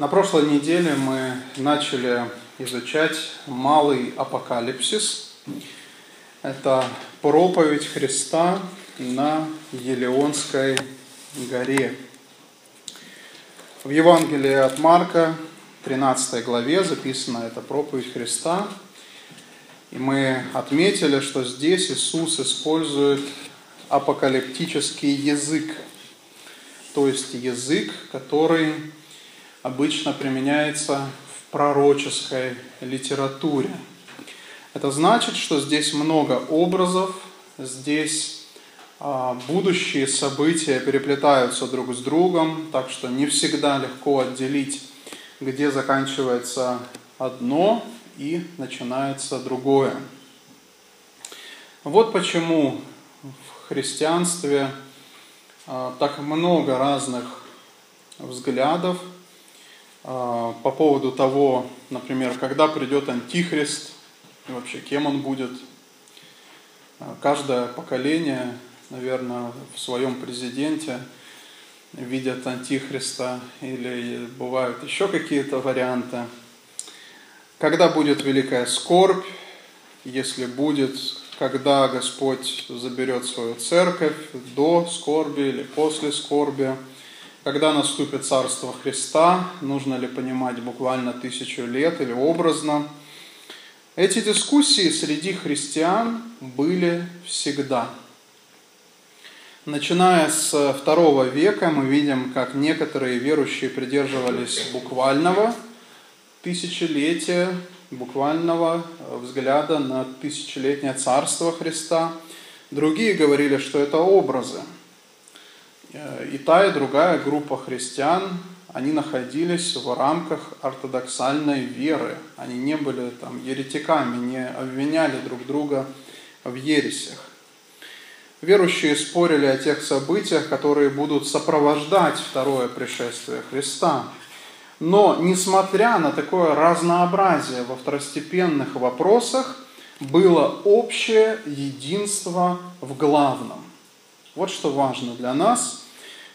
На прошлой неделе мы начали изучать малый апокалипсис. Это проповедь Христа на Елеонской горе. В Евангелии от Марка, 13 главе, записана эта проповедь Христа. И мы отметили, что здесь Иисус использует апокалиптический язык, то есть язык, который обычно применяется в пророческой литературе. Это значит, что здесь много образов, здесь а, будущие события переплетаются друг с другом, так что не всегда легко отделить, где заканчивается одно и начинается другое. Вот почему в христианстве а, так много разных взглядов по поводу того, например, когда придет Антихрист и вообще кем он будет. А, каждое поколение, наверное, в своем президенте видят Антихриста или бывают еще какие-то варианты. Когда будет великая скорбь, если будет, когда Господь заберет свою церковь до скорби или после скорби, когда наступит Царство Христа, нужно ли понимать буквально тысячу лет или образно. Эти дискуссии среди христиан были всегда. Начиная с второго века мы видим, как некоторые верующие придерживались буквального тысячелетия буквального взгляда на тысячелетнее царство Христа. Другие говорили, что это образы. Э, и та, и другая группа христиан, они находились в рамках ортодоксальной веры. Они не были там еретиками, не обвиняли друг друга в ересях. Верующие спорили о тех событиях, которые будут сопровождать второе пришествие Христа – но, несмотря на такое разнообразие во второстепенных вопросах, было общее единство в главном. Вот что важно для нас.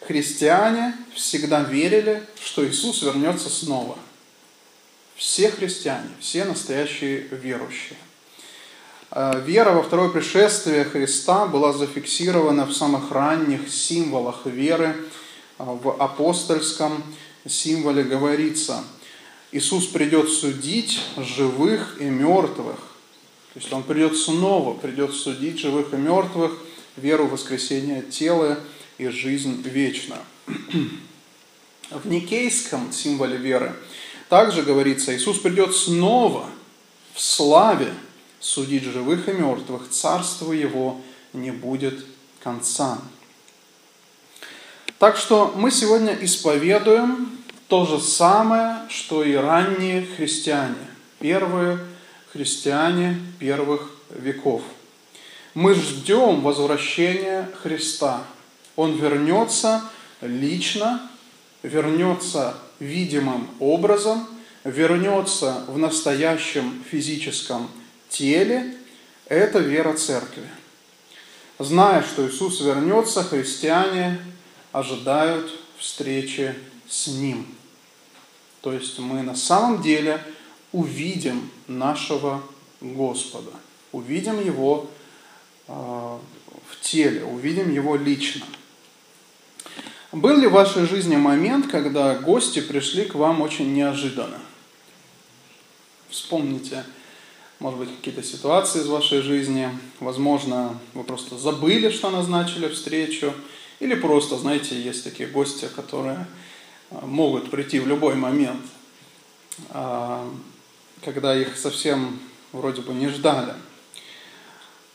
Христиане всегда верили, что Иисус вернется снова. Все христиане, все настоящие верующие. Э, вера во второе пришествие Христа была зафиксирована в самых ранних символах веры, э, в апостольском символе говорится, Иисус придет судить живых и мертвых. То есть Он придет снова, придет судить живых и мертвых, веру в воскресение тела и жизнь вечную. В никейском символе веры также говорится, Иисус придет снова в славе судить живых и мертвых, царство Его не будет конца. Так что мы сегодня исповедуем то же самое, что и ранние христиане, первые христиане первых веков. Мы ждем возвращения Христа. Он вернется лично, вернется видимым образом, вернется в настоящем физическом теле. Это вера церкви. Зная, что Иисус вернется, христиане ожидают встречи с Ним. То есть мы на самом деле увидим нашего Господа, увидим Его э, в теле, увидим Его лично. Был ли в вашей жизни момент, когда гости пришли к вам очень неожиданно? Вспомните, может быть, какие-то ситуации из вашей жизни. Возможно, вы просто забыли, что назначили встречу. Или просто, знаете, есть такие гости, которые могут прийти в любой момент, а, когда их совсем вроде бы не ждали.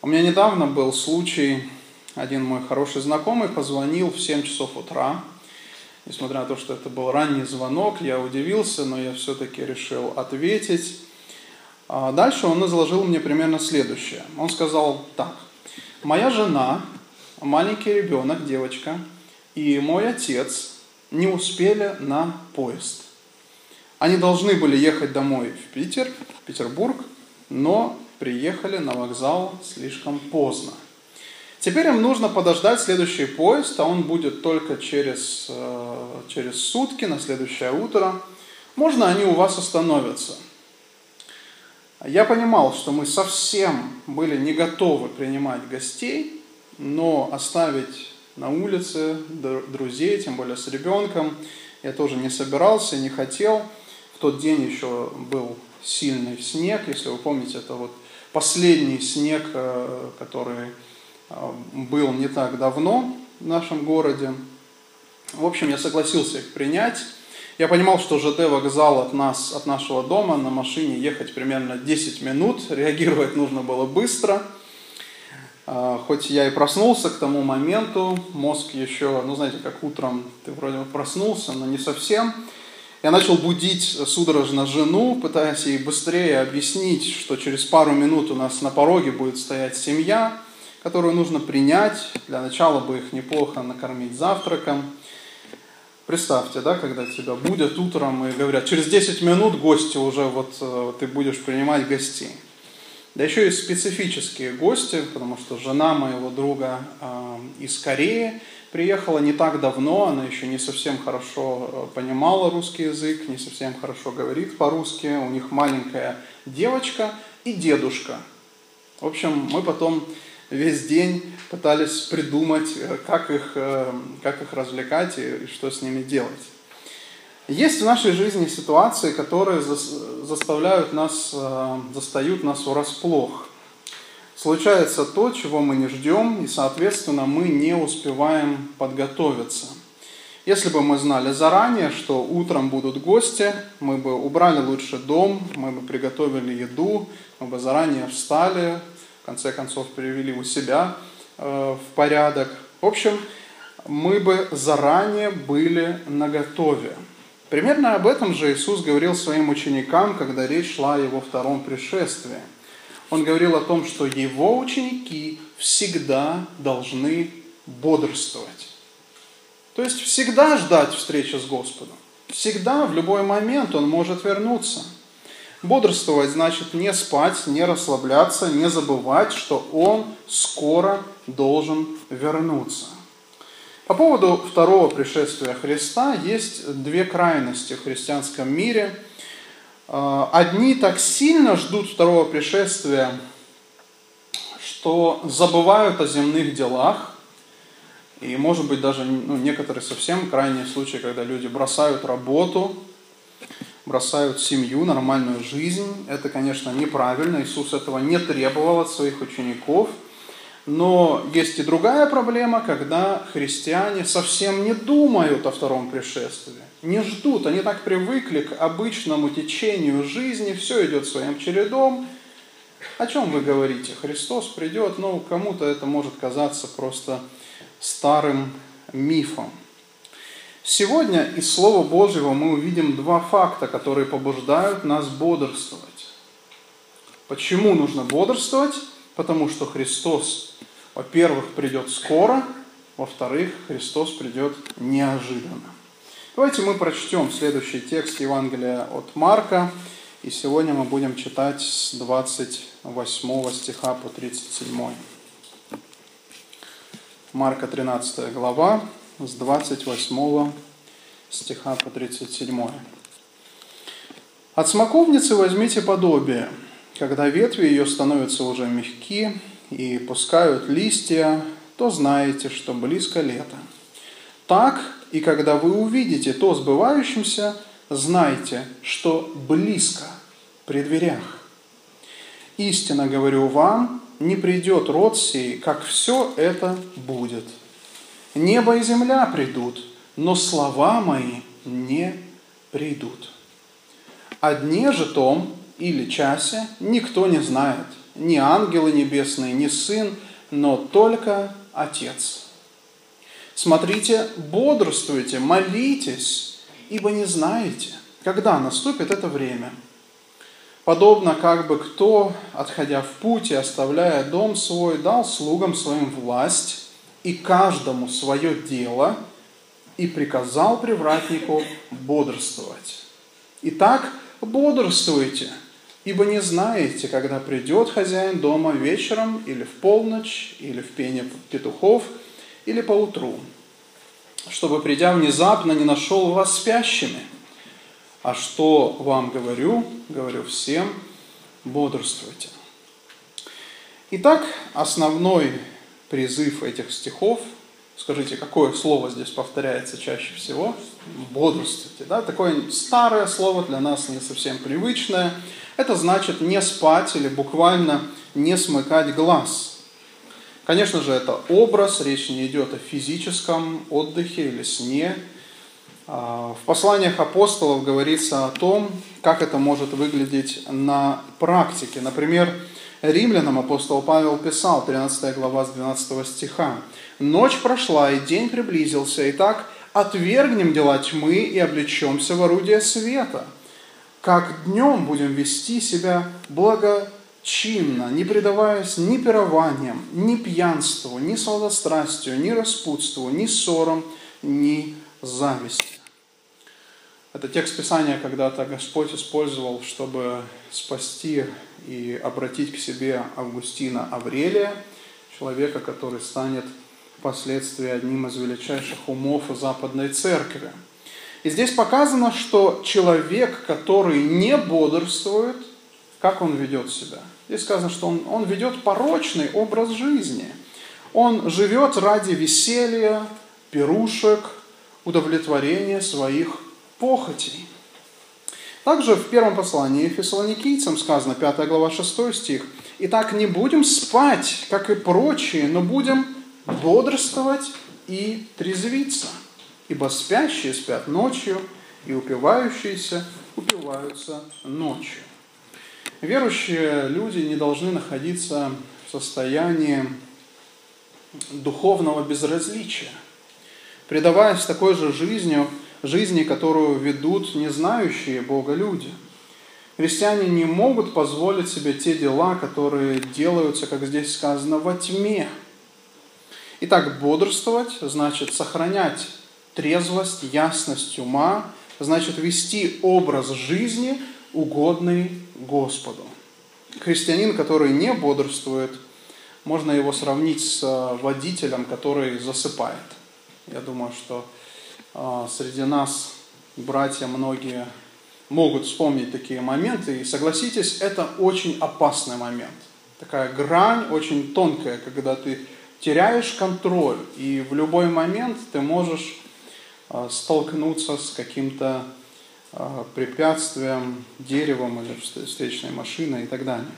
У меня недавно был случай, один мой хороший знакомый позвонил в 7 часов утра. Несмотря на то, что это был ранний звонок, я удивился, но я все-таки решил ответить. А дальше он изложил мне примерно следующее. Он сказал так. Моя жена, маленький ребенок, девочка, и мой отец не успели на поезд. Они должны были ехать домой в Питер, в Петербург, но приехали на вокзал слишком поздно. Теперь им нужно подождать следующий поезд, а он будет только через, э, через сутки, на следующее утро. можно они у вас остановятся. Я понимал, что мы совсем были не готовы принимать гостей, но оставить на улице друзей, тем более с ребенком, я тоже не собирался, не хотел. В тот день еще был сильный снег, если вы помните, это вот последний снег, э, который был не так давно в нашем городе. В общем, я согласился их принять. Я понимал, что ЖД вокзал от нас, от нашего дома на машине ехать примерно 10 минут. Реагировать нужно было быстро. А, хоть я и проснулся к тому моменту, мозг еще, ну знаете, как утром ты вроде бы проснулся, но не совсем. Я начал будить судорожно жену, пытаясь ей быстрее объяснить, что через пару минут у нас на пороге будет стоять семья, которую нужно принять. Для начала бы их неплохо накормить завтраком. Представьте, да, когда тебя будут утром и говорят, через 10 минут гости уже, вот э, ты будешь принимать гостей. Да еще и специфические гости, потому что жена моего друга э, из Кореи приехала не так давно, она еще не совсем хорошо э, понимала русский язык, не совсем хорошо говорит по-русски, у них маленькая девочка и дедушка. В общем, мы потом весь день пытались придумать, э, как их, э, как их развлекать и что с ними делать. Есть в нашей жизни ситуации, которые заставляют нас, э, застают нас врасплох. Случается то, чего мы не ждем, и, соответственно, мы не успеваем подготовиться. Если бы мы знали заранее, что утром будут гости, мы бы убрали лучше дом, мы бы приготовили еду, мы бы заранее встали, в конце концов привели у себя э, в порядок. В общем, мы бы заранее были наготове. Примерно об этом же Иисус говорил своим ученикам, когда речь шла о его втором пришествии. Он говорил о том, что его ученики всегда должны бодрствовать. То есть всегда ждать встречи с Господом. Всегда, в любой момент он может вернуться – Бодрствовать значит не спать, не расслабляться, не забывать, что он скоро должен вернуться. По поводу второго пришествия Христа есть две крайности в христианском мире. А, одни так сильно ждут второго пришествия, что забывают о земных делах, и, может быть, даже ну, некоторые совсем крайние случаи, когда люди бросают работу, бросают семью, нормальную жизнь. Это, конечно, неправильно. Иисус этого не требовал от своих учеников. Но есть и другая проблема, когда христиане совсем не думают о втором пришествии, не ждут, они так привыкли к обычному течению жизни, все идет своим чередом. О чем вы говорите? Христос придет, ну, кому-то это может казаться просто старым мифом. Сегодня из Слова Божьего мы увидим два факта, которые побуждают нас бодрствовать. Почему нужно бодрствовать? Потому что Христос, во-первых, придет скоро, во-вторых, Христос придет неожиданно. Давайте мы прочтем следующий текст Евангелия от Марка, и сегодня мы будем читать с 28 стиха по 37. Марка 13 глава, с 28 стиха по 37. «От смоковницы возьмите подобие, когда ветви ее становятся уже мягки и пускают листья, то знаете, что близко лето. Так и когда вы увидите то сбывающимся, знайте, что близко при дверях. Истинно говорю вам, не придет род сей, как все это будет – Небо и земля придут, но слова мои не придут. О дне же том или часе никто не знает, ни ангелы небесные, ни сын, но только Отец. Смотрите, бодрствуйте, молитесь, ибо не знаете, когда наступит это время. Подобно как бы кто, отходя в путь и оставляя дом свой, дал слугам своим власть и каждому свое дело, и приказал привратнику бодрствовать. Итак, бодрствуйте, ибо не знаете, когда придет хозяин дома вечером или в полночь, или в пене петухов, или поутру, чтобы, придя внезапно, не нашел вас спящими. А что вам говорю? Говорю всем, бодрствуйте. Итак, основной призыв этих стихов, скажите, какое слово здесь повторяется чаще всего? Бодрствуйте. Да? Такое старое слово для нас не совсем привычное. Это значит не спать или буквально не смыкать глаз. Конечно же, это образ, речь не идет о физическом отдыхе или сне. А, в посланиях апостолов говорится о том, как это может выглядеть на практике. Например, Римлянам апостол Павел писал, 13 глава с 12 стиха, «Ночь прошла, и день приблизился, и так отвергнем дела тьмы и облечемся в орудие света. Как днем будем вести себя благочинно, не предаваясь ни пированиям, ни пьянству, ни сладострастию, ни распутству, ни ссорам, ни зависти». Это текст Писания когда-то Господь использовал, чтобы спасти и обратить к себе Августина Аврелия, человека, который станет впоследствии одним из величайших умов Западной Церкви. И здесь показано, что человек, который не бодрствует, как он ведет себя? Здесь сказано, что он, он ведет порочный образ жизни. Он живет ради веселья, пирушек, удовлетворения своих похотей. Также в первом послании фессалоникийцам сказано, 5 глава 6 стих, «Итак, не будем спать, как и прочие, но будем бодрствовать и трезвиться, ибо спящие спят ночью, и упивающиеся упиваются ночью». Верующие люди не должны находиться в состоянии духовного безразличия, предаваясь такой же жизнью, жизни, которую ведут не знающие Бога люди. Христиане не могут позволить себе те дела, которые делаются, как здесь сказано, во тьме. Итак, бодрствовать значит сохранять трезвость, ясность ума, значит вести образ жизни, угодный Господу. Христианин, который не бодрствует, можно его сравнить с водителем, который засыпает. Я думаю, что среди нас братья многие могут вспомнить такие моменты. И согласитесь, это очень опасный момент. Такая грань очень тонкая, когда ты теряешь контроль, и в любой момент ты можешь а, столкнуться с каким-то а, препятствием, деревом или встречной машиной и так далее.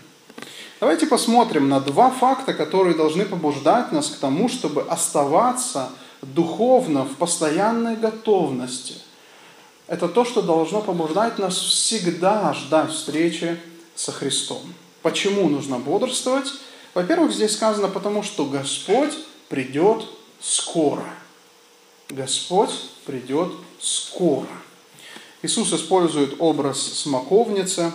Давайте посмотрим на два факта, которые должны побуждать нас к тому, чтобы оставаться духовно, в постоянной готовности. Это то, что должно побуждать нас всегда ждать встречи со Христом. Почему нужно бодрствовать? Во-первых, здесь сказано, потому что Господь придет скоро. Господь придет скоро. Иисус использует образ смоковницы.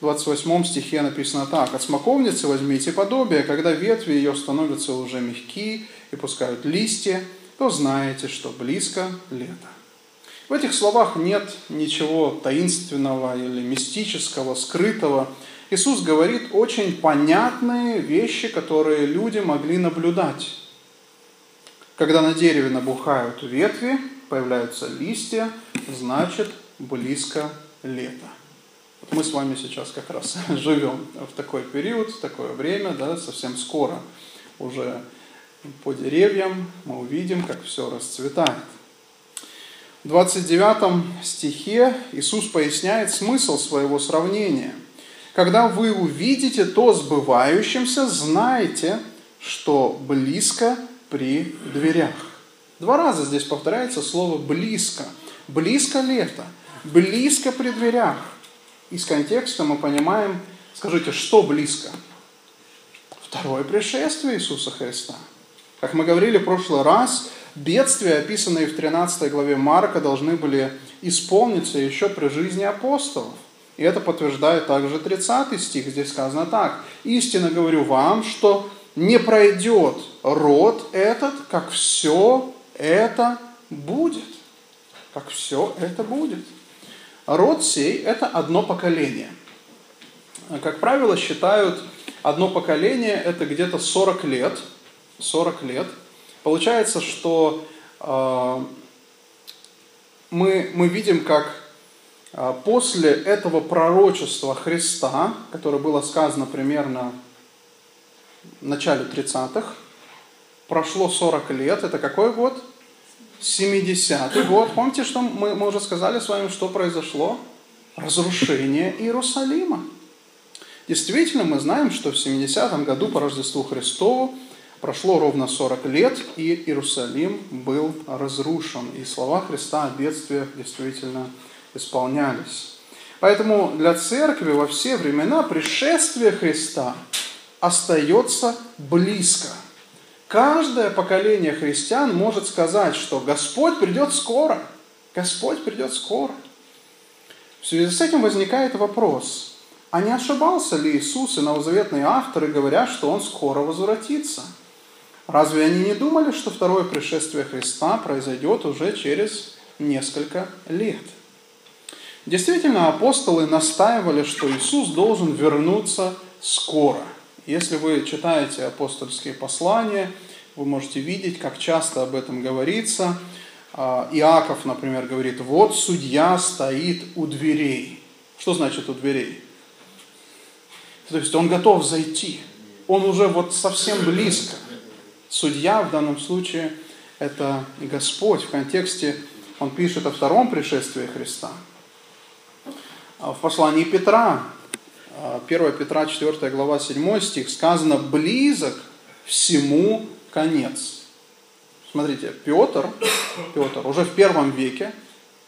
В 28 стихе написано так. «От смоковницы возьмите подобие, когда ветви ее становятся уже мягкие и пускают листья, то знаете, что близко лето. В этих словах нет ничего таинственного или мистического, скрытого. Иисус говорит очень понятные вещи, которые люди могли наблюдать. Когда на дереве набухают ветви, появляются листья, значит близко лето. Мы с вами сейчас как раз живем в такой период, в такое время, да, совсем скоро уже по деревьям мы увидим, как все расцветает. В 29 стихе Иисус поясняет смысл своего сравнения. Когда вы увидите то сбывающимся, знайте, что близко при дверях. Два раза здесь повторяется слово «близко». Близко лето, близко при дверях. Из контекста мы понимаем, скажите, что близко? Второе пришествие Иисуса Христа – как мы говорили в прошлый раз, бедствия, описанные в 13 главе Марка, должны были исполниться еще при жизни апостолов. И это подтверждает также 30 стих. Здесь сказано так. «Истинно говорю вам, что не пройдет род этот, как все это будет». Как все это будет. Род сей – это одно поколение. Как правило, считают одно поколение – это где-то 40 лет – 40 лет. Получается, что э, мы, мы видим, как а, после этого пророчества Христа, которое было сказано примерно в начале 30-х, прошло 40 лет. Это какой год? 70-й год. Помните, что мы, мы уже сказали с вами, что произошло? Разрушение Иерусалима. Действительно, мы знаем, что в 70-м году по Рождеству Христову прошло ровно 40 лет, и Иерусалим был разрушен. И слова Христа о бедствиях действительно исполнялись. Поэтому для церкви во все времена пришествие Христа остается близко. Каждое поколение христиан может сказать, что Господь придет скоро. Господь придет скоро. В связи с этим возникает вопрос, а не ошибался ли Иисус и новозаветные авторы, говоря, что Он скоро возвратится? Разве они не думали, что второе пришествие Христа произойдет уже через несколько лет? Действительно, апостолы настаивали, что Иисус должен вернуться скоро. Если вы читаете апостольские послания, вы можете видеть, как часто об этом говорится – а, Иаков, например, говорит, вот судья стоит у дверей. Что значит у дверей? То есть он готов зайти. Он уже вот совсем близко. Судья в данном случае это Господь. В контексте он пишет о втором пришествии Христа. А в послании Петра, 1 а, Петра 4 глава 7 стих сказано «близок всему конец». Смотрите, Петр, Петр уже в первом веке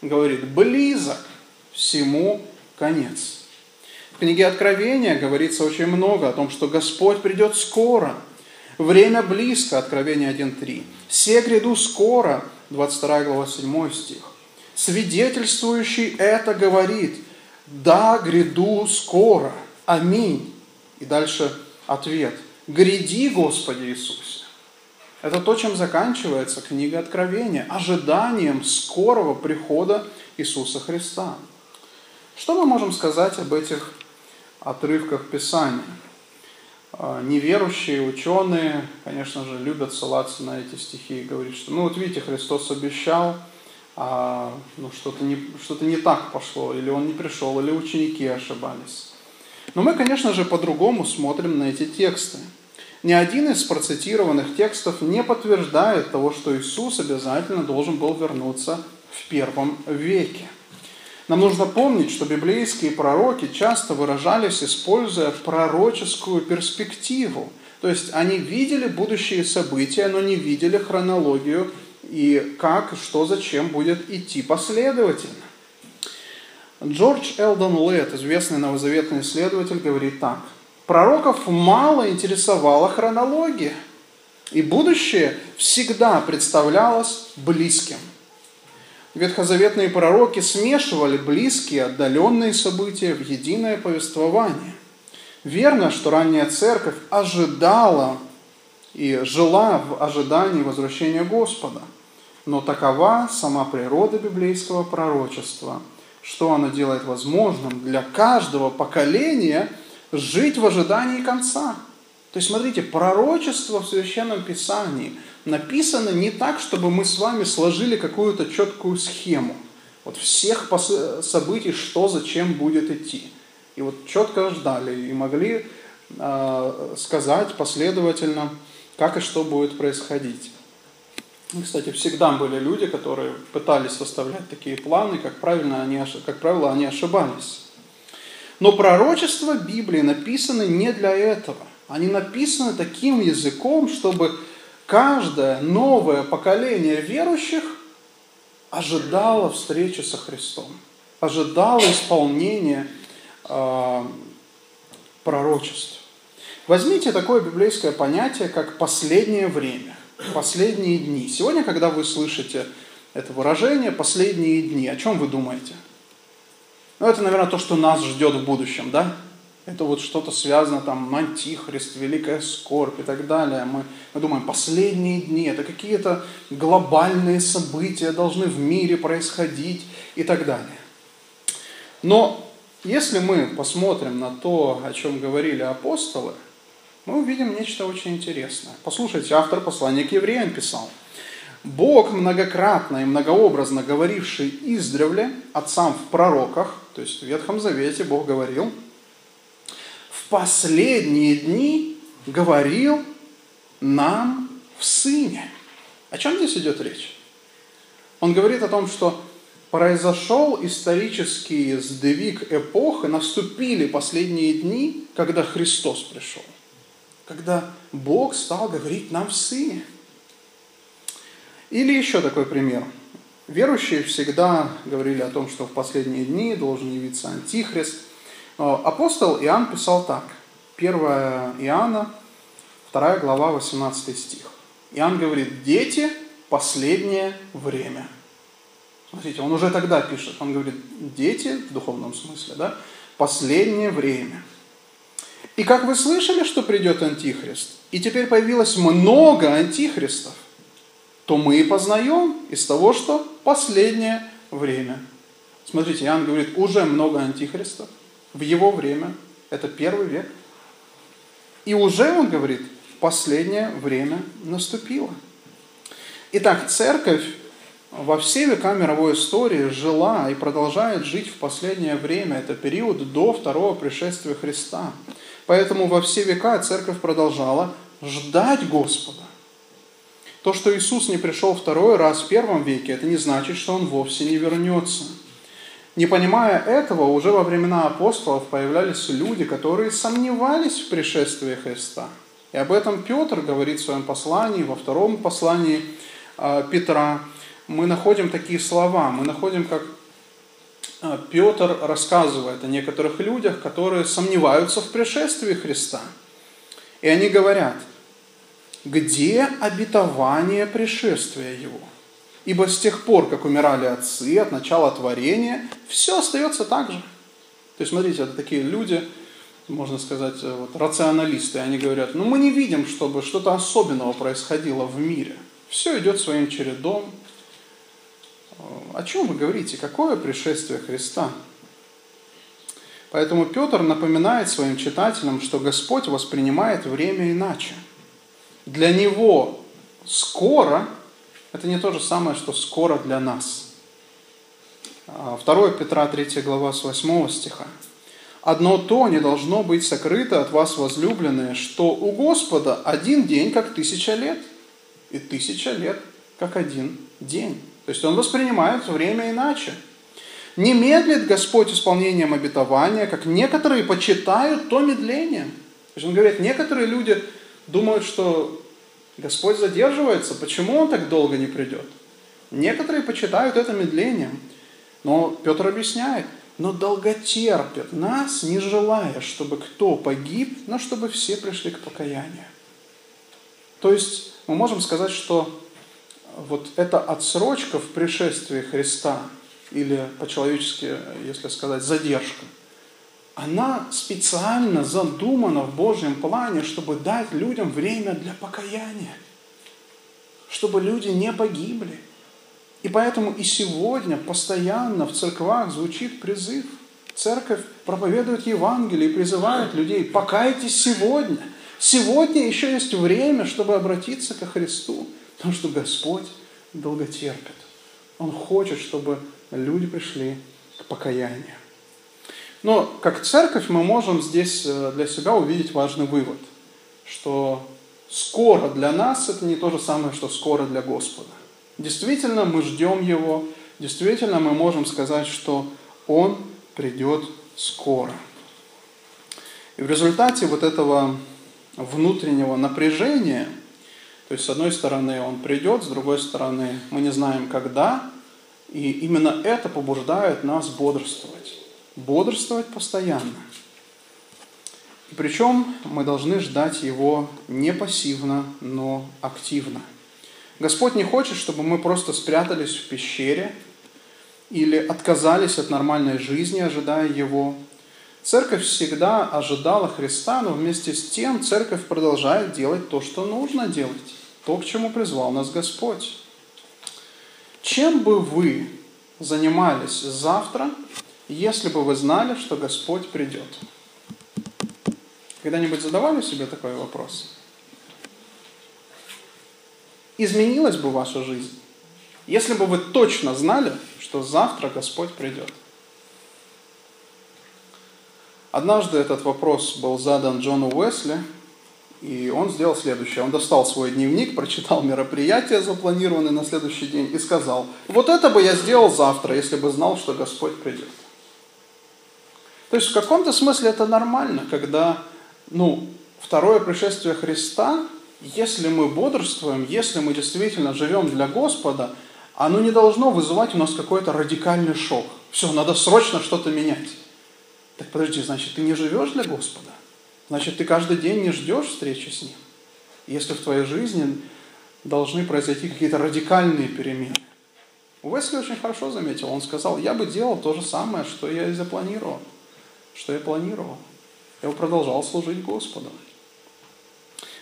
говорит, близок всему конец. В книге Откровения говорится очень много о том, что Господь придет скоро. Время близко, Откровение 1.3. Все гряду скоро, 22 глава 7 стих. Свидетельствующий это говорит, да, гряду скоро. Аминь. И дальше ответ. Гряди, Господи Иисусе. Это то, чем заканчивается книга Откровения, ожиданием скорого прихода Иисуса Христа. Что мы можем сказать об этих отрывках Писания? А, неверующие ученые, конечно же, любят ссылаться на эти стихи и говорить, что, ну вот видите, Христос обещал, а ну, что-то не, что не так пошло, или он не пришел, или ученики ошибались. Но мы, конечно же, по-другому смотрим на эти тексты – ни один из процитированных текстов не подтверждает того, что Иисус обязательно должен был вернуться в первом веке. Нам нужно помнить, что библейские пророки часто выражались, используя пророческую перспективу. То есть они видели будущие события, но не видели хронологию и как, что, зачем будет идти последовательно. Джордж Элдон Летт, известный новозаветный исследователь, говорит так – Пророков мало интересовала хронология, и будущее всегда представлялось близким. Ветхозаветные пророки смешивали близкие отдаленные события в единое повествование. Верно, что ранняя церковь ожидала и жила в ожидании возвращения Господа. Но такова сама природа библейского пророчества, что оно делает возможным для каждого поколения – жить в ожидании конца. То есть, смотрите, пророчество в Священном Писании написано не так, чтобы мы с вами сложили какую-то четкую схему. Вот всех событий, что зачем будет идти. И вот четко ждали и могли э, сказать последовательно, как и что будет происходить. И, кстати, всегда были люди, которые пытались составлять такие планы, как, правильно они, как правило, они ошибались. Но пророчества Библии написаны не для этого. Они написаны таким языком, чтобы каждое новое поколение верующих ожидало встречи со Христом, ожидало исполнения э, пророчеств. Возьмите такое библейское понятие, как последнее время, последние дни. Сегодня, когда вы слышите это выражение «последние дни», о чем вы думаете – ну, это, наверное, то, что нас ждет в будущем, да? Это вот что-то связано, там, антихрист, великая скорбь и так далее. Мы, мы думаем, последние дни, это какие-то глобальные события должны в мире происходить и так далее. Но если мы посмотрим на то, о чем говорили апостолы, мы увидим нечто очень интересное. Послушайте, автор послания к евреям писал. Бог, многократно и многообразно говоривший издревле отцам в пророках, то есть в Ветхом Завете Бог говорил, в последние дни говорил нам в Сыне. О чем здесь идет речь? Он говорит о том, что произошел исторический сдвиг эпох, и наступили последние дни, когда Христос пришел. Когда Бог стал говорить нам в Сыне – или еще такой пример. Верующие всегда говорили о том, что в последние дни должен явиться Антихрист. Апостол Иоанн писал так. 1 Иоанна, 2 глава, 18 стих. Иоанн говорит, дети, последнее время. Смотрите, он уже тогда пишет, он говорит, дети, в духовном смысле, да, последнее время. И как вы слышали, что придет Антихрист, и теперь появилось много антихристов, то мы и познаем из того, что последнее время. Смотрите, Иоанн говорит, уже много антихристов в его время, это первый век. И уже, он говорит, последнее время наступило. Итак, церковь во все века мировой истории жила и продолжает жить в последнее время. Это период до второго пришествия Христа. Поэтому во все века церковь продолжала ждать Господа. То, что Иисус не пришел второй раз в первом веке, это не значит, что Он вовсе не вернется. Не понимая этого, уже во времена апостолов появлялись люди, которые сомневались в пришествии Христа. И об этом Петр говорит в своем послании, во втором послании а, Петра. Мы находим такие слова, мы находим, как а, Петр рассказывает о некоторых людях, которые сомневаются в пришествии Христа. И они говорят – где обетование пришествия Его? Ибо с тех пор, как умирали отцы от начала творения, все остается так же. То есть, смотрите, это такие люди, можно сказать, э, вот, рационалисты, они говорят, ну мы не видим, чтобы что-то особенного происходило в мире. Все идет своим чередом. О чем вы говорите? Какое пришествие Христа? Поэтому Петр напоминает своим читателям, что Господь воспринимает время иначе – для него скоро – это не то же самое, что скоро для нас. 2 а, Петра 3 глава с 8 стиха. «Одно то не должно быть сокрыто от вас, возлюбленные, что у Господа один день, как тысяча лет, и тысяча лет, как один день». То есть он воспринимает время иначе. Не медлит Господь исполнением обетования, как некоторые почитают то медлением. То есть он говорит, некоторые люди думают, что Господь задерживается, почему Он так долго не придет? Некоторые почитают это медлением, но Петр объясняет, но долготерпит нас, не желая, чтобы кто погиб, но чтобы все пришли к покаянию. То есть мы можем сказать, что вот эта отсрочка в пришествии Христа, или по-человечески, если сказать, задержка – она специально задумана в Божьем плане, чтобы дать людям время для покаяния, чтобы люди не погибли. И поэтому и сегодня постоянно в церквах звучит призыв. Церковь проповедует Евангелие и призывает людей, покайтесь сегодня. Сегодня еще есть время, чтобы обратиться ко Христу, потому что Господь долготерпит. Он хочет, чтобы люди пришли к покаянию. Но как церковь мы можем здесь э, для себя увидеть важный вывод, что скоро для нас это не то же самое, что скоро для Господа. Действительно, мы ждем Его, действительно, мы можем сказать, что Он придет скоро. И в результате вот этого внутреннего напряжения, то есть с одной стороны Он придет, с другой стороны мы не знаем когда, и именно это побуждает нас бодрствовать бодрствовать постоянно. И причем мы должны ждать Его не пассивно, но активно. Господь не хочет, чтобы мы просто спрятались в пещере или отказались от нормальной жизни, ожидая Его. Церковь всегда ожидала Христа, но вместе с тем церковь продолжает делать то, что нужно делать, то, к чему призвал нас Господь. Чем бы вы занимались завтра, если бы вы знали, что Господь придет? Когда-нибудь задавали себе такой вопрос? Изменилась бы ваша жизнь? если бы вы точно знали, что завтра Господь придет? Однажды этот вопрос был задан Джону Уэсли, и он сделал следующее. Он достал свой дневник, прочитал мероприятия, запланированные на следующий день, и сказал, вот это бы я сделал завтра, если бы знал, что Господь придет. То есть в каком-то смысле это нормально, когда ну, второе пришествие Христа, если мы бодрствуем, если мы действительно живем для Господа, оно не должно вызывать у нас какой-то радикальный шок. Все, надо срочно что-то менять. Так подожди, значит, ты не живешь для Господа? Значит, ты каждый день не ждешь встречи с Ним? Если в твоей жизни должны произойти какие-то радикальные перемены. Уэсли очень хорошо заметил. Он сказал, я бы делал то же самое, что я и запланировал. Что я планировал. Я продолжал служить Господу.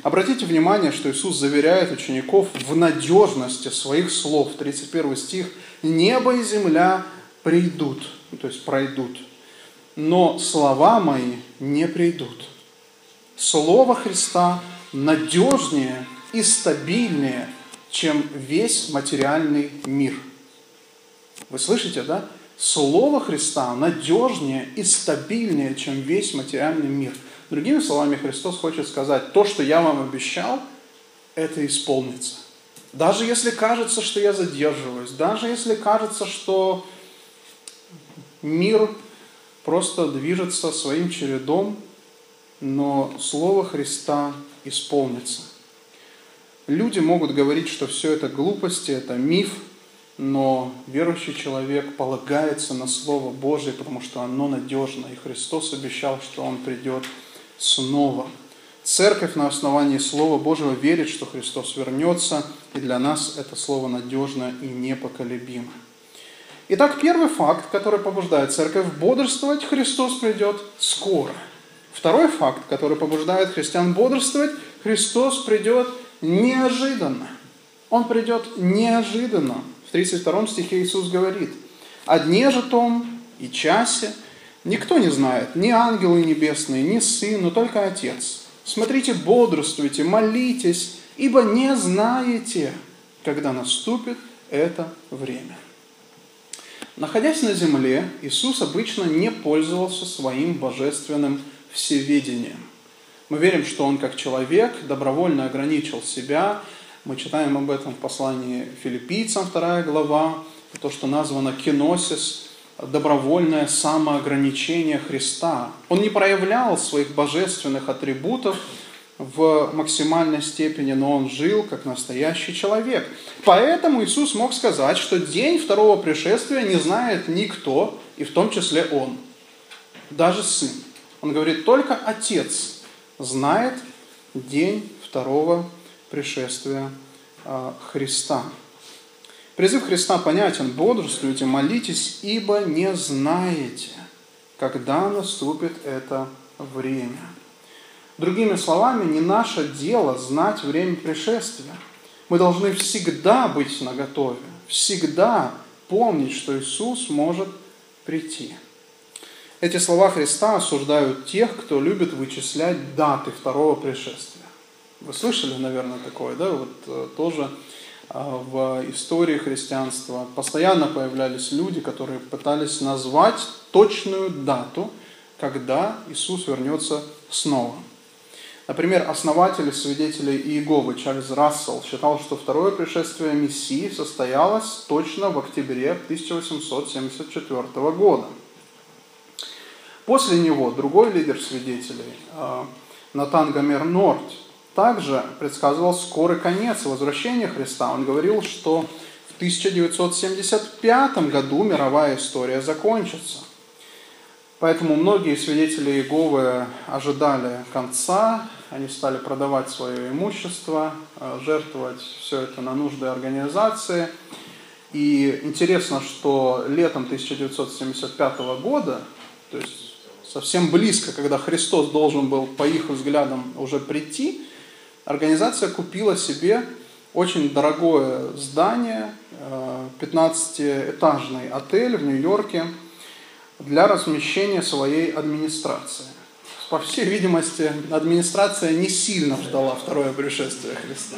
Обратите внимание, что Иисус заверяет учеников в надежности своих слов. 31 стих. «Небо и земля придут», то есть пройдут, но слова мои не придут. Слово Христа надежнее и стабильнее, чем весь материальный мир. Вы слышите, да? Слово Христа надежнее и стабильнее, чем весь материальный мир. Другими словами, Христос хочет сказать, то, что я вам обещал, это исполнится. Даже если кажется, что я задерживаюсь, даже если кажется, что мир просто движется своим чередом, но Слово Христа исполнится. Люди могут говорить, что все это глупости, это миф, но верующий человек полагается на Слово Божие, потому что оно надежно, и Христос обещал, что Он придет снова. Церковь на основании Слова Божьего верит, что Христос вернется, и для нас это Слово надежно и непоколебимо. Итак, первый факт, который побуждает церковь бодрствовать, Христос придет скоро. Второй факт, который побуждает христиан бодрствовать, Христос придет неожиданно. Он придет неожиданно. В 32 стихе Иисус говорит, «О дне же том и часе никто не знает, ни ангелы небесные, ни Сын, но только Отец. Смотрите, бодрствуйте, молитесь, ибо не знаете, когда наступит это время». Находясь на земле, Иисус обычно не пользовался своим божественным всеведением. Мы верим, что Он как человек добровольно ограничил себя. Мы читаем об этом в послании филиппийцам, вторая глава, то, что названо киносис, добровольное самоограничение Христа. Он не проявлял своих божественных атрибутов – в максимальной степени, но он жил как настоящий человек. Поэтому Иисус мог сказать, что день второго пришествия не знает никто, и в том числе Он, даже Сын. Он говорит, только Отец знает день второго пришествия а, Христа. Призыв Христа понятен. Бодрствуйте, молитесь, ибо не знаете, когда наступит это время. Другими словами, не наше дело знать время пришествия. Мы должны всегда быть наготове, всегда помнить, что Иисус может прийти. Эти слова Христа осуждают тех, кто любит вычислять даты второго пришествия. Вы слышали, наверное, такое, да? Вот э, тоже а, в истории христианства постоянно появлялись люди, которые пытались назвать точную дату, когда Иисус вернется снова. Например, основатель свидетелей Иеговы Чарльз Рассел считал, что второе пришествие Мессии состоялось точно в октябре 1874 года. После него другой лидер свидетелей, э, Натан Гомер Норт, также предсказывал скорый конец возвращения Христа. Он говорил, что в 1975 году мировая история закончится. Поэтому многие свидетели Иеговы ожидали конца, они стали продавать свое имущество, э, жертвовать все это на нужды организации. И интересно, что летом 1975 года, то есть совсем близко, когда Христос должен был, по их взглядам, уже прийти, организация купила себе очень дорогое здание, 15-этажный э, отель в Нью-Йорке для размещения своей администрации по всей видимости, администрация не сильно ждала второе пришествие Христа.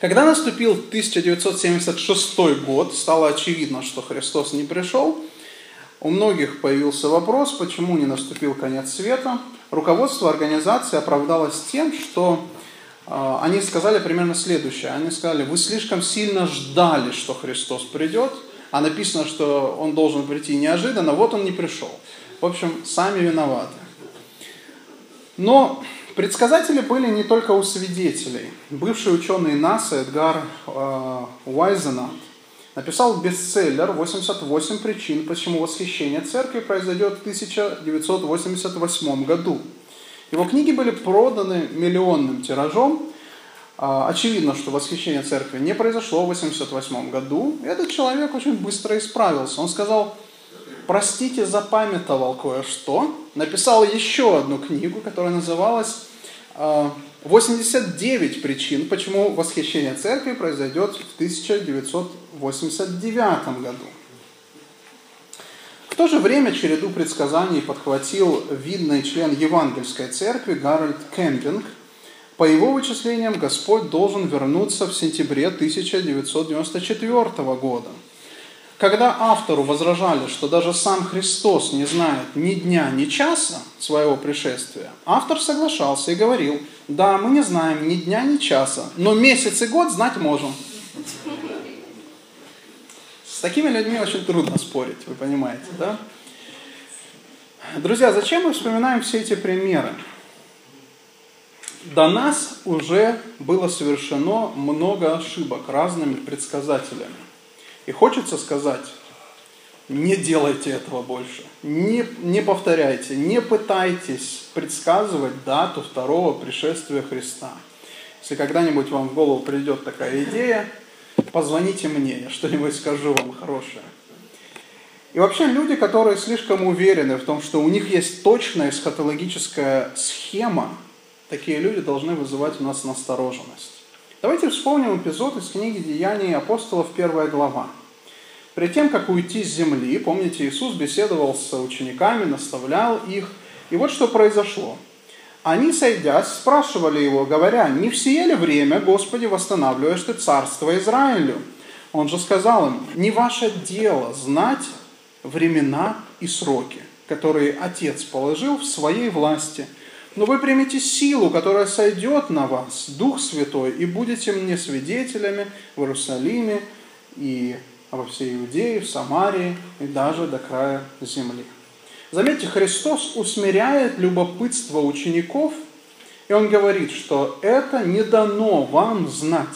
Когда наступил 1976 год, стало очевидно, что Христос не пришел. У многих появился вопрос, почему не наступил конец света. Руководство организации оправдалось тем, что э, они сказали примерно следующее. Они сказали, вы слишком сильно ждали, что Христос придет, а написано, что он должен прийти неожиданно, вот он не пришел. В общем, сами виноваты. Но предсказатели были не только у свидетелей. Бывший ученый НАСА Эдгар э, Уайзенант написал бестселлер «88 причин, почему восхищение церкви произойдет в 1988 году». Его книги были проданы миллионным тиражом. А, очевидно, что восхищение церкви не произошло в 1988 году. Этот человек очень быстро исправился. Он сказал, простите, запамятовал кое-что. Написал еще одну книгу, которая называлась 89 а, причин, почему восхищение церкви произойдет в 1989 году. В то же время череду предсказаний подхватил видный член Евангельской церкви Гарольд Кемпинг. По его вычислениям, Господь должен вернуться в сентябре 1994 года. Когда автору возражали, что даже сам Христос не знает ни дня, ни часа своего пришествия, автор соглашался и говорил, да, мы не знаем ни дня, ни часа, но месяц и год знать можем. С такими людьми очень трудно спорить, вы понимаете, да? Друзья, зачем мы вспоминаем все эти примеры? До нас уже было совершено много ошибок разными предсказателями. И хочется сказать, не делайте этого больше. Не, не повторяйте, не пытайтесь предсказывать дату второго пришествия Христа. Если когда-нибудь вам в голову придет такая идея, позвоните мне, я что-нибудь скажу вам хорошее. И вообще люди, которые слишком уверены в том, что у них есть точная эсхатологическая схема, такие люди должны вызывать у нас настороженность. Давайте вспомним эпизод из книги «Деяний апостолов», первая глава. Перед тем, как уйти с земли, помните, Иисус беседовал с учениками, наставлял их. И вот что произошло. Они, сойдясь, спрашивали его, говоря, «Не в сие ли время, Господи, восстанавливаешь ты царство Израилю?» Он же сказал им, «Не ваше дело знать времена и сроки, которые Отец положил в своей власти, но вы примете силу, которая сойдет на вас, Дух Святой, и будете мне свидетелями в Иерусалиме и во всей Иудее, в Самарии и даже до края земли. Заметьте, Христос усмиряет любопытство учеников, и Он говорит, что это не дано вам знать.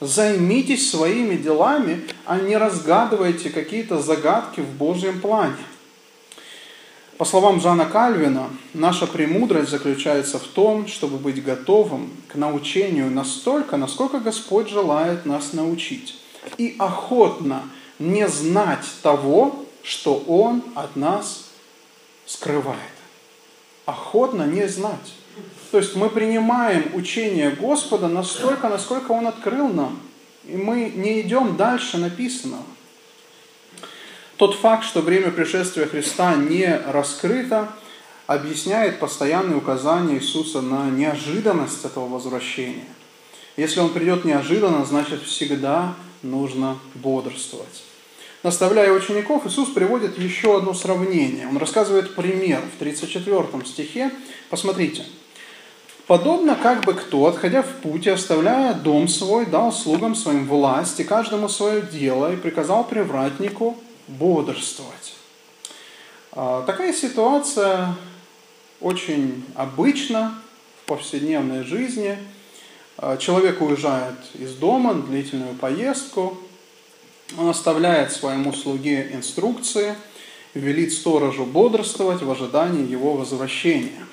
Займитесь своими делами, а не разгадывайте какие-то загадки в Божьем плане. По словам Жана Кальвина, наша премудрость заключается в том, чтобы быть готовым к научению настолько, насколько Господь желает нас научить. И охотно не знать того, что Он от нас скрывает. Охотно не знать. То есть мы принимаем учение Господа настолько, насколько Он открыл нам. И мы не идем дальше написанного. Тот факт, что время пришествия Христа не раскрыто, объясняет постоянные указания Иисуса на неожиданность этого возвращения. Если Он придет неожиданно, значит всегда нужно бодрствовать. Наставляя учеников, Иисус приводит еще одно сравнение. Он рассказывает пример в 34 стихе. Посмотрите. Подобно как бы кто, отходя в путь и оставляя дом свой, дал слугам своим власть и каждому свое дело и приказал привратнику бодрствовать. А, такая ситуация очень обычна в повседневной жизни. А, человек уезжает из дома на длительную поездку, он оставляет своему слуге инструкции, велит сторожу бодрствовать в ожидании его возвращения.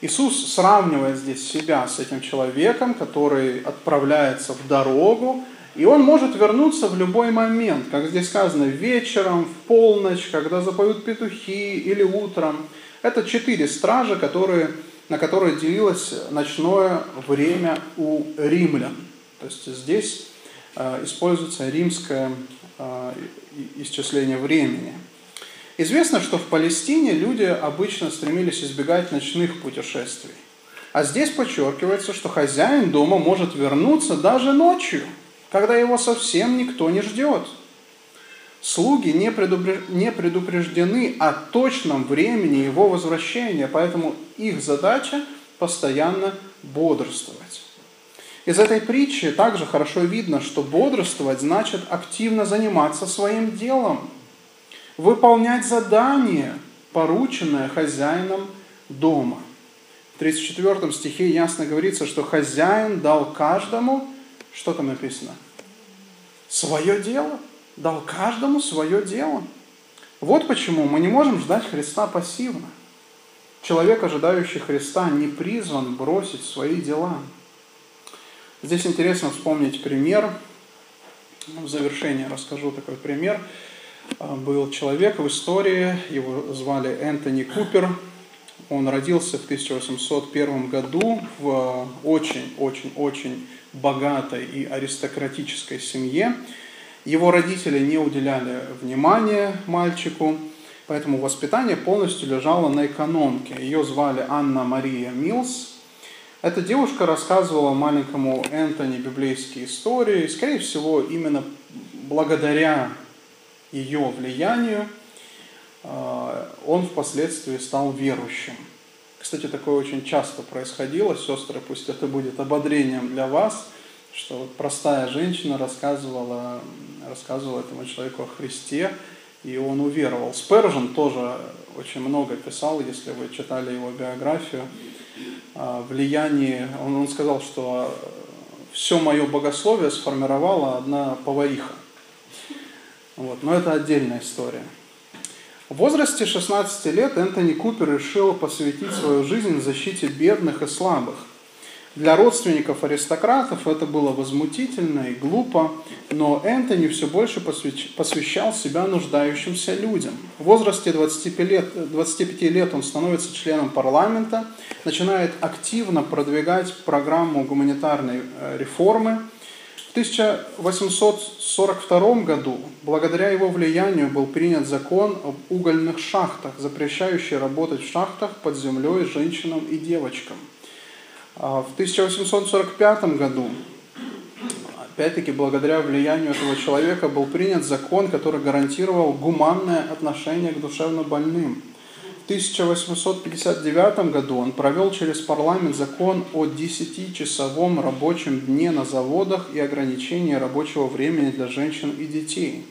Иисус сравнивает здесь себя с этим человеком, который отправляется в дорогу, и он может вернуться в любой момент, как здесь сказано, вечером, в полночь, когда запоют петухи или утром. Это четыре стражи, которые, на которые делилось ночное время у римлян. То есть здесь Э, используется римское э, исчисление времени. Известно, что в Палестине люди обычно стремились избегать ночных путешествий. А здесь подчеркивается, что хозяин дома может вернуться даже ночью, когда его совсем никто не ждет. Слуги не предупреждены о точном времени его возвращения, поэтому их задача постоянно бодрствовать. Из этой притчи также хорошо видно, что бодрствовать значит активно заниматься своим делом, выполнять задание, порученное хозяином дома. В 34 стихе ясно говорится, что хозяин дал каждому, что там написано, свое дело, дал каждому свое дело. Вот почему мы не можем ждать Христа пассивно. Человек, ожидающий Христа, не призван бросить свои дела. Здесь интересно вспомнить пример. В завершение расскажу такой пример. А, был человек в истории, его звали Энтони Купер. Он родился в 1801 году в очень-очень-очень богатой и аристократической семье. Его родители не уделяли внимания мальчику, поэтому воспитание полностью лежало на экономке. Ее звали Анна Мария Милс. Эта девушка рассказывала маленькому Энтони библейские истории, и, скорее всего, именно благодаря ее влиянию э, он впоследствии стал верующим. Кстати, такое очень часто происходило, сестры, пусть это будет ободрением для вас, что вот простая женщина рассказывала, рассказывала этому человеку о Христе, и он уверовал. Спержен тоже очень много писал, если вы читали его биографию, влияние, он, он сказал, что все мое богословие сформировала одна повариха. Вот. Но это отдельная история. В возрасте 16 лет Энтони Купер решил посвятить свою жизнь защите бедных и слабых. Для родственников аристократов это было возмутительно и глупо, но Энтони все больше посвящал себя нуждающимся людям. В возрасте 25 лет, 25 лет он становится членом парламента, начинает активно продвигать программу гуманитарной э, реформы. В 1842 году, благодаря его влиянию, был принят закон об угольных шахтах, запрещающий работать в шахтах под землей женщинам и девочкам – а в 1845 году, опять-таки благодаря влиянию этого человека, был принят закон, который гарантировал гуманное отношение к душевно больным. 1859 году он провел через парламент закон о 10-часовом рабочем дне на заводах и ограничении рабочего времени для женщин и детей.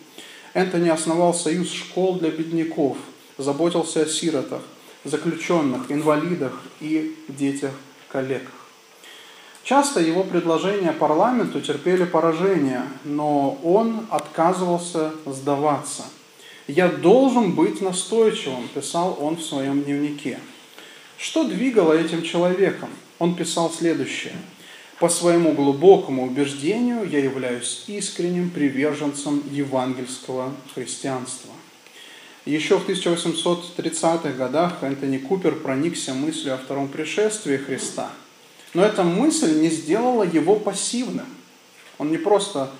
Энтони основал союз школ для бедняков, заботился о сиротах, заключенных, инвалидах и детях-коллегах. Часто его предложения парламенту терпели поражение, но он отказывался сдаваться. «Я должен быть настойчивым», – писал он в своем дневнике. Что двигало этим человеком? Он писал следующее. «По своему глубокому убеждению я являюсь искренним приверженцем евангельского христианства». Еще в 1830-х годах Энтони Купер проникся мыслью о втором пришествии Христа – но эта мысль не сделала его пассивным. Он не просто,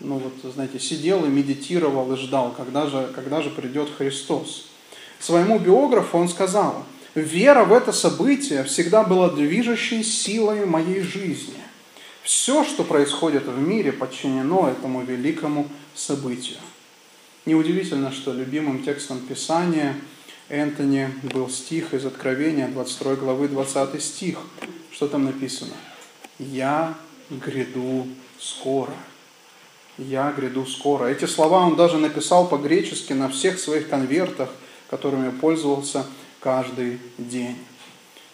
ну вот, знаете, сидел и медитировал и ждал, когда же, когда же придет Христос. Своему биографу он сказал, вера в это событие всегда была движущей силой моей жизни. Все, что происходит в мире, подчинено этому великому событию. Неудивительно, что любимым текстом Писания Энтони был стих из Откровения, 22 главы, 20 стих. Что там написано? «Я гряду скоро». «Я гряду скоро». Эти слова он даже написал по-гречески на всех своих конвертах, которыми пользовался каждый день.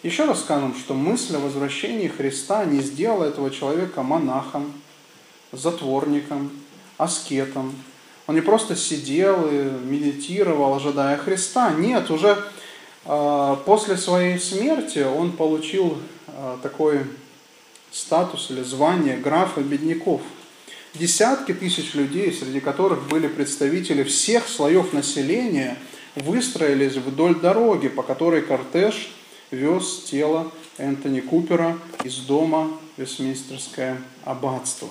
Еще раз скажем, что мысль о возвращении Христа не сделала этого человека монахом, затворником, аскетом. Он не просто сидел и медитировал, ожидая Христа. Нет, уже э, после своей смерти он получил а, такой статус или звание графа бедняков. Десятки тысяч людей, среди которых были представители всех слоев населения, выстроились вдоль дороги, по которой кортеж вез тело Энтони Купера из дома Вестминстерское аббатство.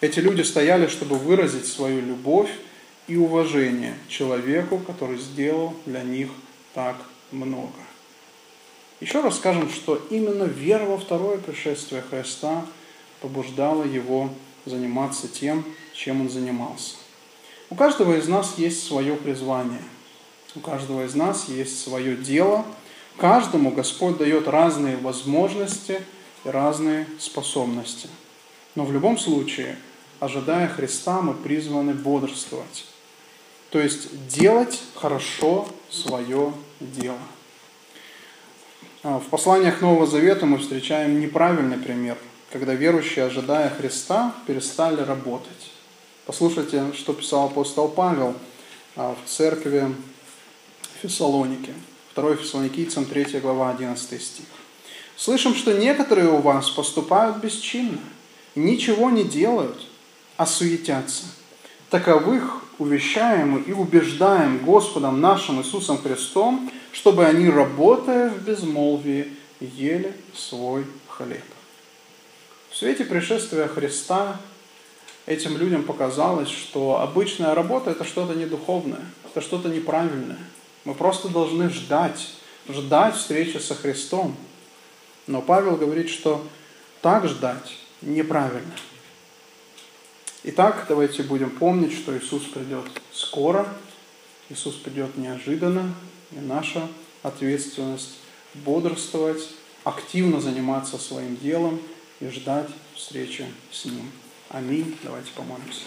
Эти люди стояли, чтобы выразить свою любовь и уважение человеку, который сделал для них так много. Еще раз скажем, что именно вера во второе пришествие Христа побуждала его заниматься тем, чем он занимался. У каждого из нас есть свое призвание. У каждого из нас есть свое дело. Каждому Господь дает разные возможности и разные способности. Но в любом случае, ожидая Христа, мы призваны бодрствовать. То есть делать хорошо свое дело. А, в посланиях Нового Завета мы встречаем неправильный пример, когда верующие, ожидая Христа, перестали работать. Послушайте, что писал апостол Павел а, в церкви Фессалоники. 2 Фессалоникийцам 3 глава 11 стих. «Слышим, что некоторые у вас поступают бесчинно, ничего не делают, а суетятся. Таковых увещаем и убеждаем Господом нашим Иисусом Христом, чтобы они, работая в безмолвии, ели свой хлеб. В свете пришествия Христа этим людям показалось, что обычная работа – это что-то недуховное, это что-то неправильное. Мы просто должны ждать, ждать встречи со Христом. Но Павел говорит, что так ждать неправильно. Итак, давайте будем помнить, что Иисус придет скоро, Иисус придет неожиданно, и наша ответственность бодрствовать, активно заниматься своим делом и ждать встречи с Ним. Аминь. Давайте помолимся.